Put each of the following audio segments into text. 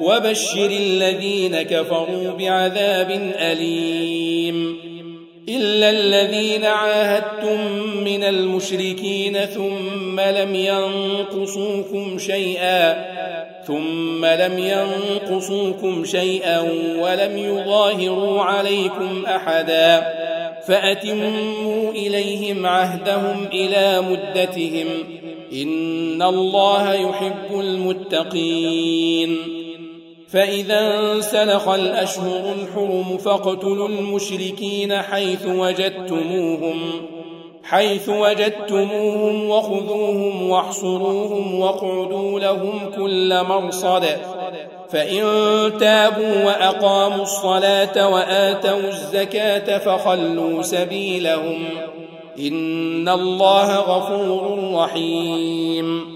وبشر الذين كفروا بعذاب أليم. إلا الذين عاهدتم من المشركين ثم لم ينقصوكم شيئا ثم لم ينقصوكم شيئا ولم يظاهروا عليكم أحدا فأتموا إليهم عهدهم إلى مدتهم. إن الله يحب المتقين. فإذا انسلخ الأشهر الحرم فاقتلوا المشركين حيث وجدتموهم حيث وجدتموهم وخذوهم واحصروهم واقعدوا لهم كل مرصد. فإن تابوا وأقاموا الصلاة وآتوا الزكاة فخلوا سبيلهم. إن الله غفور رحيم.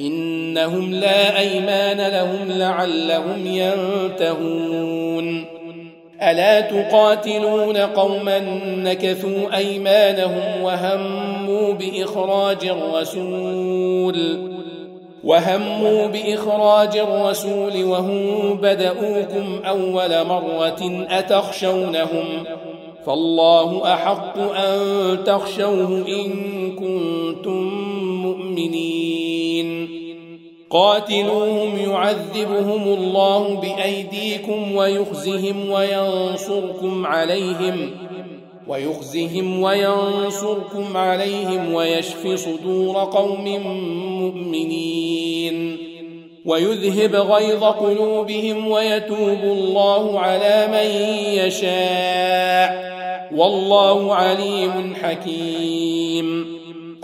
إنهم لا أيمان لهم لعلهم ينتهون. ألا تقاتلون قوما نكثوا أيمانهم وهموا بإخراج الرسول وهموا بإخراج الرسول وهم بدؤوكم أول مرة أتخشونهم فالله أحق أن تخشوه إن كنتم مؤمنين قاتلوهم يعذبهم الله بأيديكم ويخزهم وينصركم عليهم ويخزهم وينصركم عليهم ويشف صدور قوم مؤمنين. ويذهب غيظ قلوبهم ويتوب الله على من يشاء. والله عليم حكيم.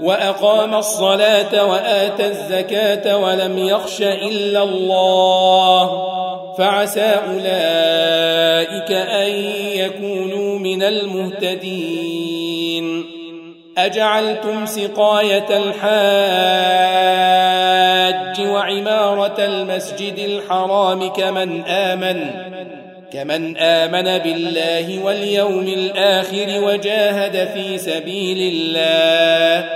وأقام الصلاة وآتى الزكاة ولم يخش إلا الله. فعسى أولئك أن يكونوا من المهتدين. أجعلتم سقاية الحاج وعمارة المسجد الحرام كمن آمن كمن آمن بالله واليوم الآخر وجاهد في سبيل الله.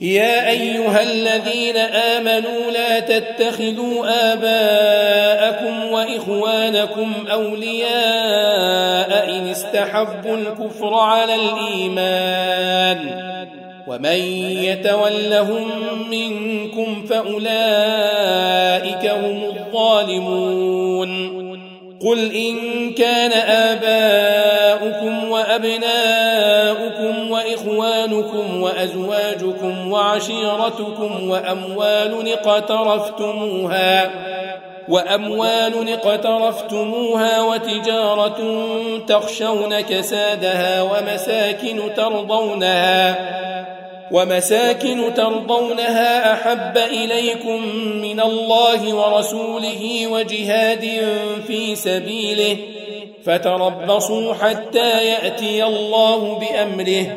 يا أيها الذين آمنوا لا تتخذوا آباءكم وإخوانكم أولياء إن استحبوا الكفر على الإيمان ومن يتولهم منكم فأولئك هم الظالمون قل إن كان آباؤكم وإخوانكم وأزواجكم وعشيرتكم وأموال اقترفتموها وأموال اقترفتموها وتجارة تخشون كسادها ومساكن ترضونها ومساكن ترضونها أحب إليكم من الله ورسوله وجهاد في سبيله فتربصوا حتى يأتي الله بأمره.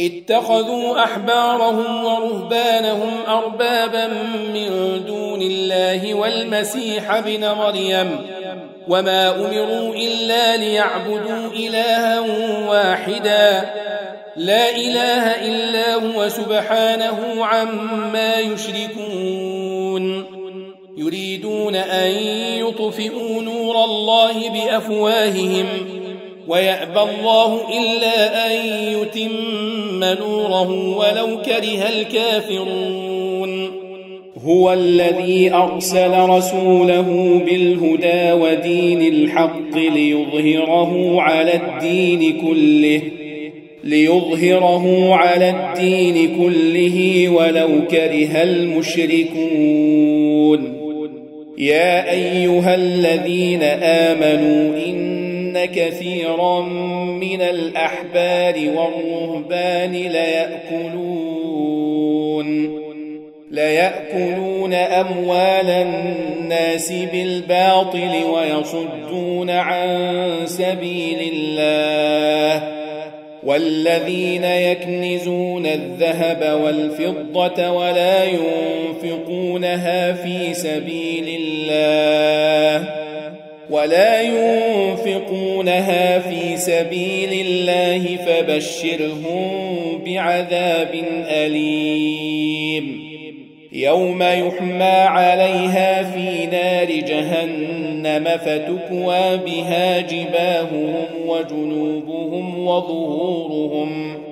اتخذوا أحبارهم ورهبانهم أربابا من دون الله والمسيح ابن مريم وما أمروا إلا ليعبدوا إلها واحدا. لا إله إلا هو سبحانه عما يشركون. يريدون أن يطفئوا نور الله بأفواههم ويأبى الله إلا أن يتم نوره ولو كره الكافرون. هو الذي أرسل رسوله بالهدى ودين الحق ليظهره على الدين كله ليظهره على الدين كله ولو كره المشركون. يا أيها الذين آمنوا إن كثيرا من الأحبار والرهبان ليأكلون ليأكلون أموال الناس بالباطل ويصدون عن سبيل الله والذين يكنزون الذهب والفضة ولا ينفقونها في سبيل الله ولا ينفقونها في سبيل الله فبشرهم بعذاب أليم. يوم يحمى عليها في نار جهنم فتكوى بها جباههم وجنوبهم وظهورهم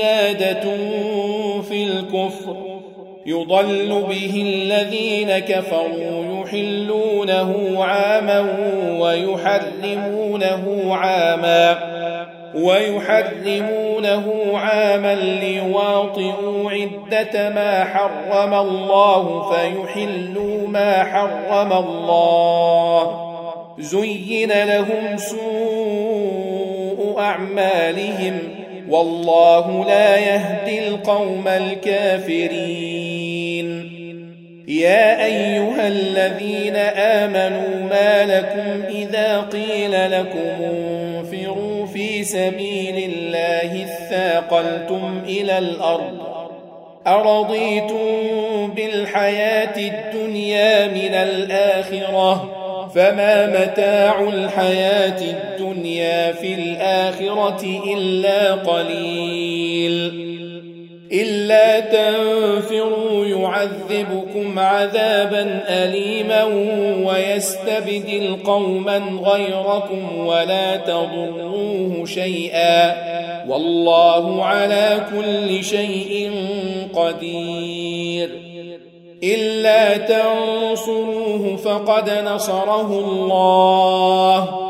زيادة في الكفر يضل به الذين كفروا يحلونه عاما ويحرمونه عاما ويحرمونه عاما ليواطئوا عدة ما حرم الله فيحلوا ما حرم الله زين لهم سوء أعمالهم والله لا يهدي القوم الكافرين. يا أيها الذين آمنوا ما لكم إذا قيل لكم انفروا في سبيل الله اثاقلتم إلى الأرض أرضيتم بالحياة الدنيا من الآخرة فما متاع الحياة الدنيا في الآخرة إلا قليل. إلا تنفروا يعذبكم عذابا أليما ويستبدل قوما غيركم ولا تضروه شيئا. والله على كل شيء قدير. إلا تنصروه فقد نصره الله.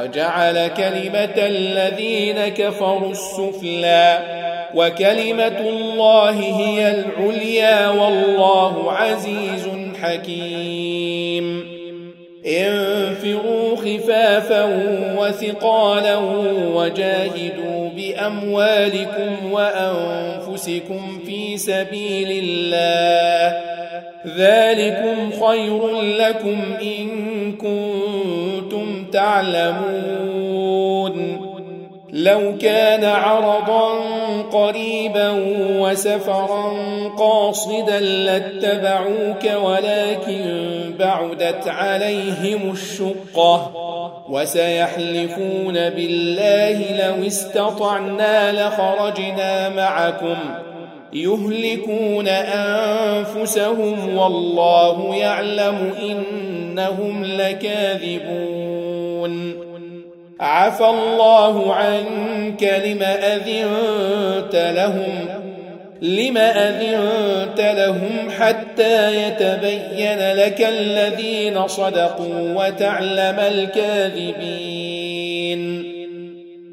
وجعل كلمة الذين كفروا السفلى وكلمة الله هي العليا والله عزيز حكيم. انفروا خفافا وثقالا وجاهدوا بأموالكم وأنفسكم في سبيل الله. ذلكم خير لكم إن كنتم تعلمون. لو كان عرضا قريبا وسفرا قاصدا لاتبعوك ولكن بعدت عليهم الشقة وسيحلفون بالله لو استطعنا لخرجنا معكم. يهلكون أنفسهم والله يعلم إنهم لكاذبون. عفى الله عنك لم أذنت لهم لم أذنت لهم حتى يتبين لك الذين صدقوا وتعلم الكاذبين.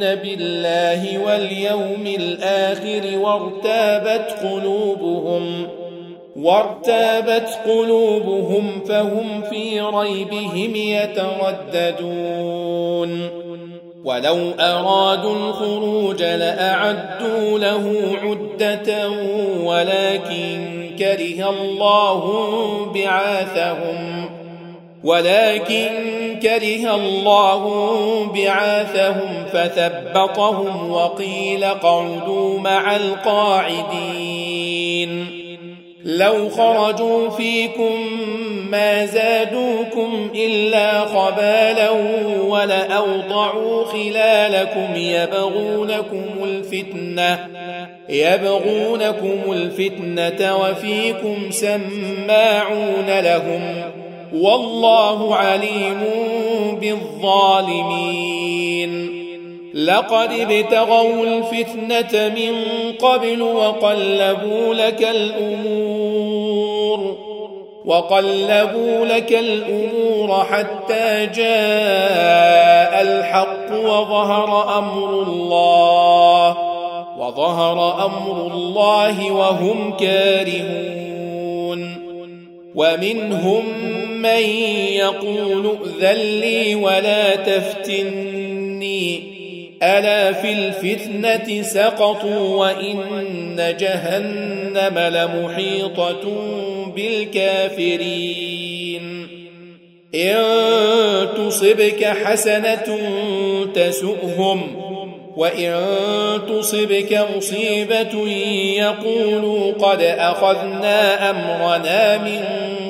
بالله واليوم الآخر وارتابت قلوبهم وارتابت قلوبهم فهم في ريبهم يترددون ولو ارادوا الخروج لاعدوا له عده ولكن كره الله بعاثهم ولكن كره الله بعاثهم فثبطهم وقيل قعدوا مع القاعدين. لو خرجوا فيكم ما زادوكم إلا خبالا ولأوضعوا خلالكم يبغونكم الفتنة يبغونكم الفتنة وفيكم سماعون لهم والله عليم بالظالمين. لقد ابتغوا الفتنة من قبل وقلبوا لك الأمور وقلبوا لك الأمور حتى جاء الحق وظهر أمر الله وظهر أمر الله وهم كارهون. ومنهم من يقول ائذن لي ولا تفتني. ألا في الفتنة سقطوا وإن جهنم لمحيطة بالكافرين. إن تصبك حسنة تسؤهم وإن تصبك مصيبة يقولوا قد أخذنا أمرنا من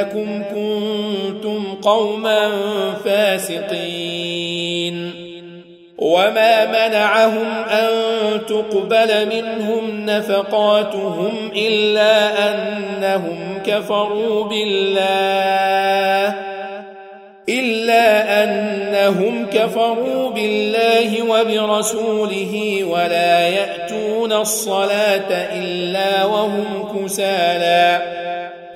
انكم كنتم قوما فاسقين. وما منعهم أن تقبل منهم نفقاتهم إلا أنهم كفروا بالله إلا أنهم كفروا بالله وبرسوله ولا يأتون الصلاة إلا وهم كسالى.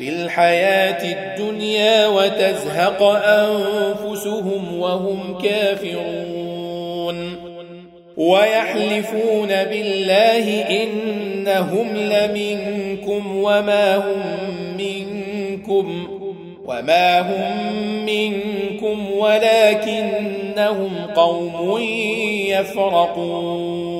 في الحياة الدنيا وتزهق أنفسهم وهم كافرون ويحلفون بالله إنهم لمنكم وما هم منكم وما هم منكم ولكنهم قوم يفرقون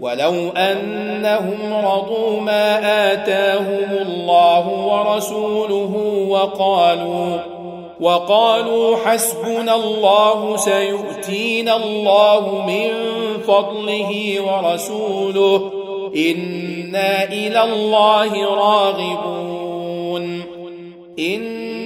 ولو أنهم رضوا ما آتاهم الله ورسوله وقالوا وقالوا حسبنا الله سيؤتينا الله من فضله ورسوله إنا إلى الله راغبون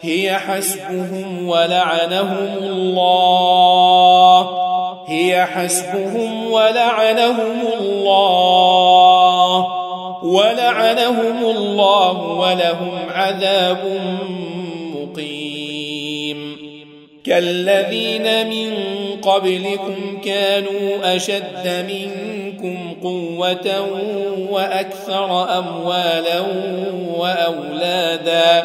هي حسبهم ولعنهم الله. هي حسبهم ولعنهم الله. ولعنهم الله ولهم عذاب كالذين من قبلكم كانوا أشد منكم قوة وأكثر أموالا وأولادا.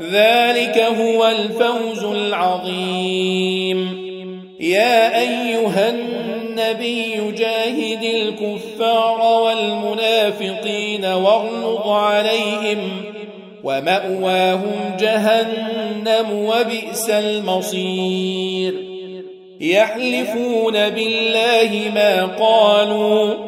ذلك هو الفوز العظيم. يا أيها النبي جاهد الكفار والمنافقين واغلظ عليهم ومأواهم جهنم وبئس المصير. يحلفون بالله ما قالوا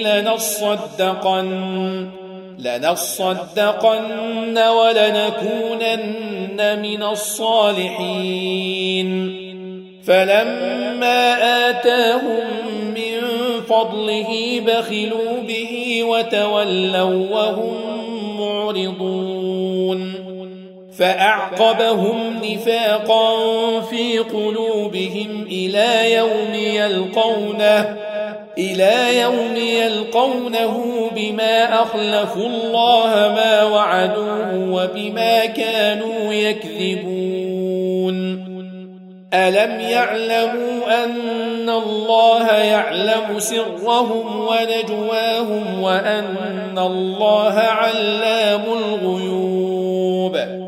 لنصدقن لنصدقن ولنكونن من الصالحين. فلما آتاهم من فضله بخلوا به وتولوا وهم معرضون. فأعقبهم نفاقا في قلوبهم إلى يوم يلقونه. إلى يوم يلقونه بما أخلفوا الله ما وعدوه وبما كانوا يكذبون. ألم يعلموا أن الله يعلم سرهم ونجواهم وأن الله علام الغيوب؟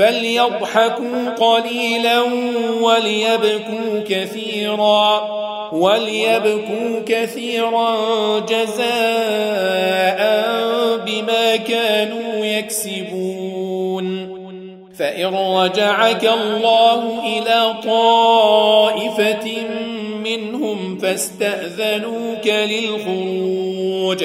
فليضحكوا قليلا وليبكوا كثيرا وليبكوا كثيرا جزاء بما كانوا يكسبون. فإن رجعك الله إلى طائفة منهم فاستأذنوك للخروج.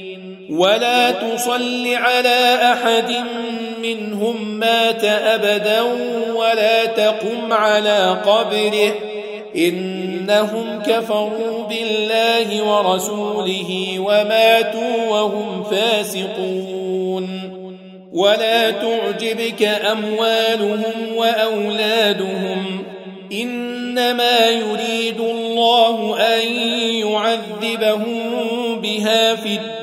ولا تصل على أحد منهم مات أبدا ولا تقم على قبره. إنهم كفروا بالله ورسوله وماتوا وهم فاسقون. ولا تعجبك أموالهم وأولادهم. إنما يريد الله أن يعذبهم بها في الدنيا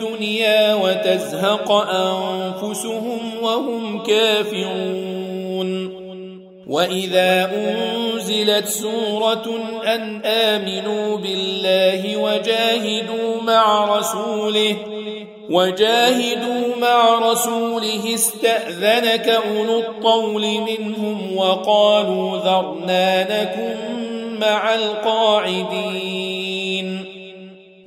وتزهق أنفسهم وهم كافرون. وإذا أنزلت سورة أن آمنوا بالله وجاهدوا مع رسوله وجاهدوا مع رسوله استأذنك أولو الطول منهم وقالوا ذرنا نكن مع القاعدين.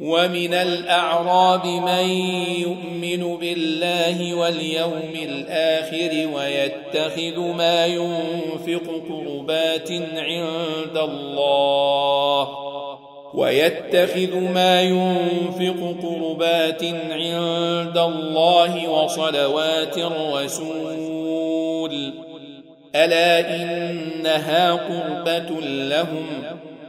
ومن الأعراب من يؤمن بالله واليوم الآخر ويتخذ ما ينفق قربات عند الله ويتخذ ما ينفق قربات عند الله وصلوات الرسول ألا إنها قربة لهم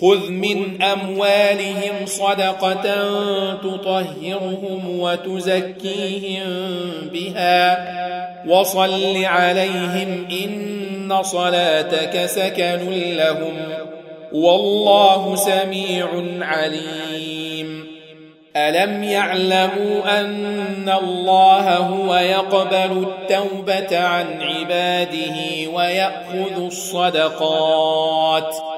خذ من أموالهم صدقة تطهرهم وتزكيهم بها وصل عليهم إن صلاتك سكن لهم والله سميع عليم ألم يعلموا أن الله هو يقبل التوبة عن عباده ويأخذ الصدقات ؟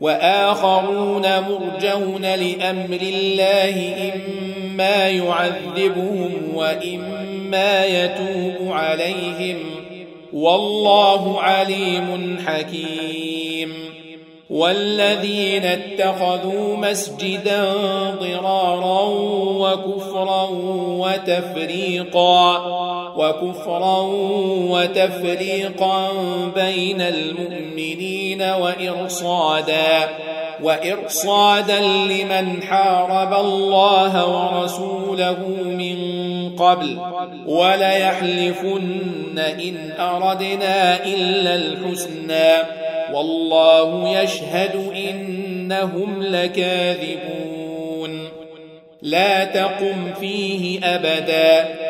وآخرون مرجون لأمر الله إما يعذبهم وإما يتوب عليهم. والله عليم حكيم. والذين اتخذوا مسجدا ضرارا وكفرا وتفريقا وكفرا وتفريقا بين المؤمنين وإرصادا وإرصادا لمن حارب الله ورسوله من قبل وليحلفن إن أردنا إلا الحسنى. والله يشهد إنهم لكاذبون. لا تقم فيه أبدا.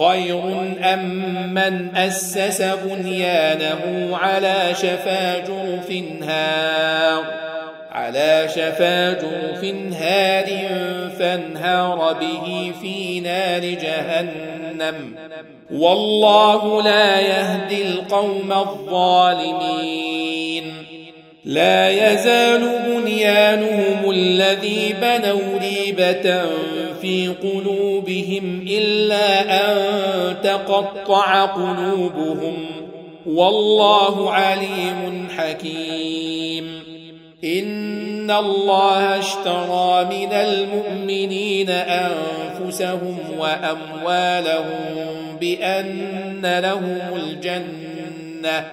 خير أم من أسس بنيانه على شفا جرف هار؟ على شفا جرف هار فانهار به في نار جهنم. والله لا يهدي القوم الظالمين. لا يزال بنيانهم الذي بنوا ريبة في قلوبهم إلا أن تقطع قلوبهم والله عليم حكيم. إن الله اشترى من المؤمنين أنفسهم وأموالهم بأن لهم الجنة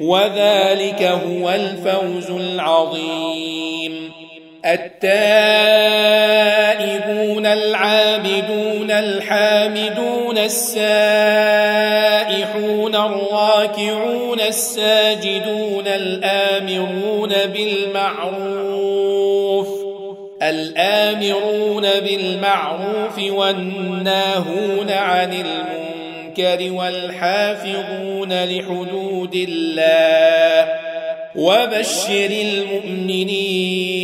وذلك هو الفوز العظيم. التائبون العابدون الحامدون السائحون الراكعون الساجدون الآمرون بالمعروف. الآمرون بالمعروف والناهون عن المنكر. المنكر والحافظون لحدود الله وبشر المؤمنين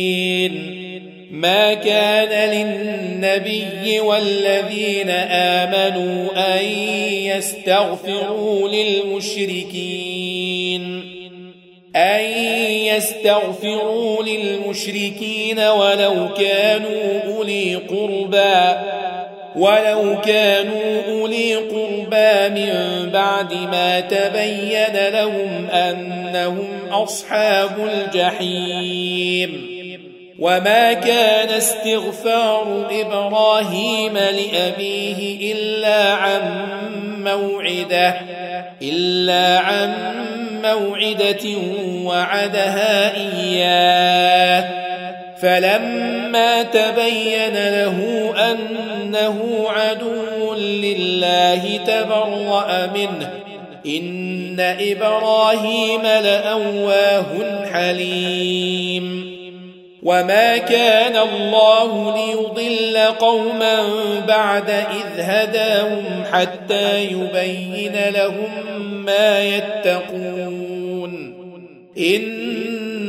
ما كان للنبي والذين آمنوا أن يستغفروا للمشركين أن يستغفروا للمشركين ولو كانوا أولي قربى ولو كانوا أولي قربى من بعد ما تبين لهم أنهم أصحاب الجحيم. وما كان استغفار إبراهيم لأبيه إلا عن موعدة إلا عن موعدة وعدها إياه. فلما تبين له أنه عدو لله تبرأ منه. إن إبراهيم لأواه حليم. وما كان الله ليضل قوما بعد إذ هداهم حتى يبين لهم ما يتقون.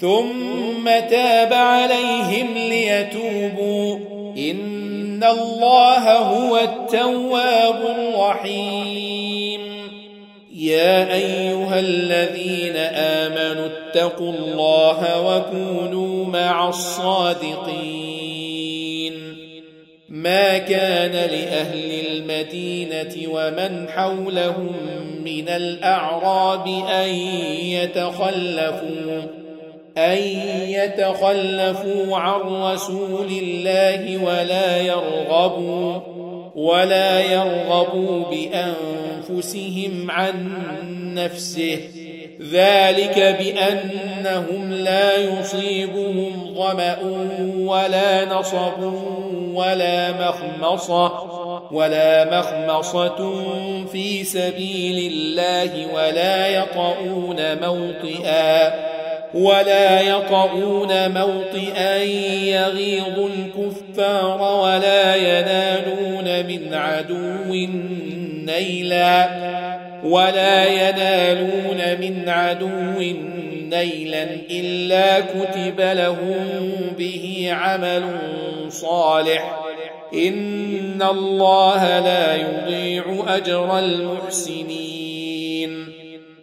ثم تاب عليهم ليتوبوا. إن الله هو التواب الرحيم. يا أيها الذين آمنوا اتقوا الله وكونوا مع الصادقين. ما كان لأهل المدينة ومن حولهم من الأعراب أن يتخلفوا. أن يتخلفوا عن رسول الله ولا يرغبوا ولا يرغبوا بأنفسهم عن نفسه. ذلك بأنهم لا يصيبهم ظمأ ولا نصب ولا مخمصة ولا مخمصة في سبيل الله ولا يطؤون موطئا. ولا يطعون موطئا يغيظ الكفار ولا ينالون من عدو نيلا ولا ينالون من عدو نيلا إلا كتب لهم به عمل صالح. إن الله لا يضيع أجر المحسنين.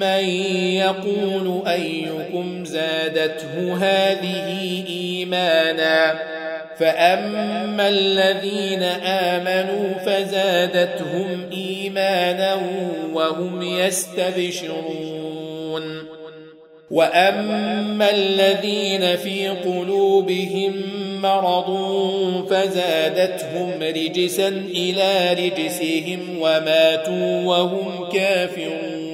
من يقول أيكم زادته هذه إيمانا فأما الذين آمنوا فزادتهم إيمانا وهم يستبشرون وأما الذين في قلوبهم مرض فزادتهم رجسا إلى رجسهم وماتوا وهم كافرون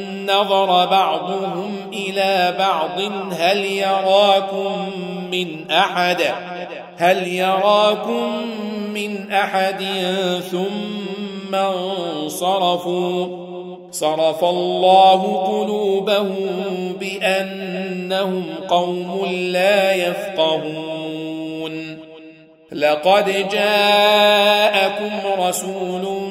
نظر بعضهم إلى بعض. هل يراكم من أحد؟ هل يراكم من أحد؟ ثم انصرفوا. صرف الله قلوبهم بأنهم قوم لا يفقهون. لقد جاءكم رسول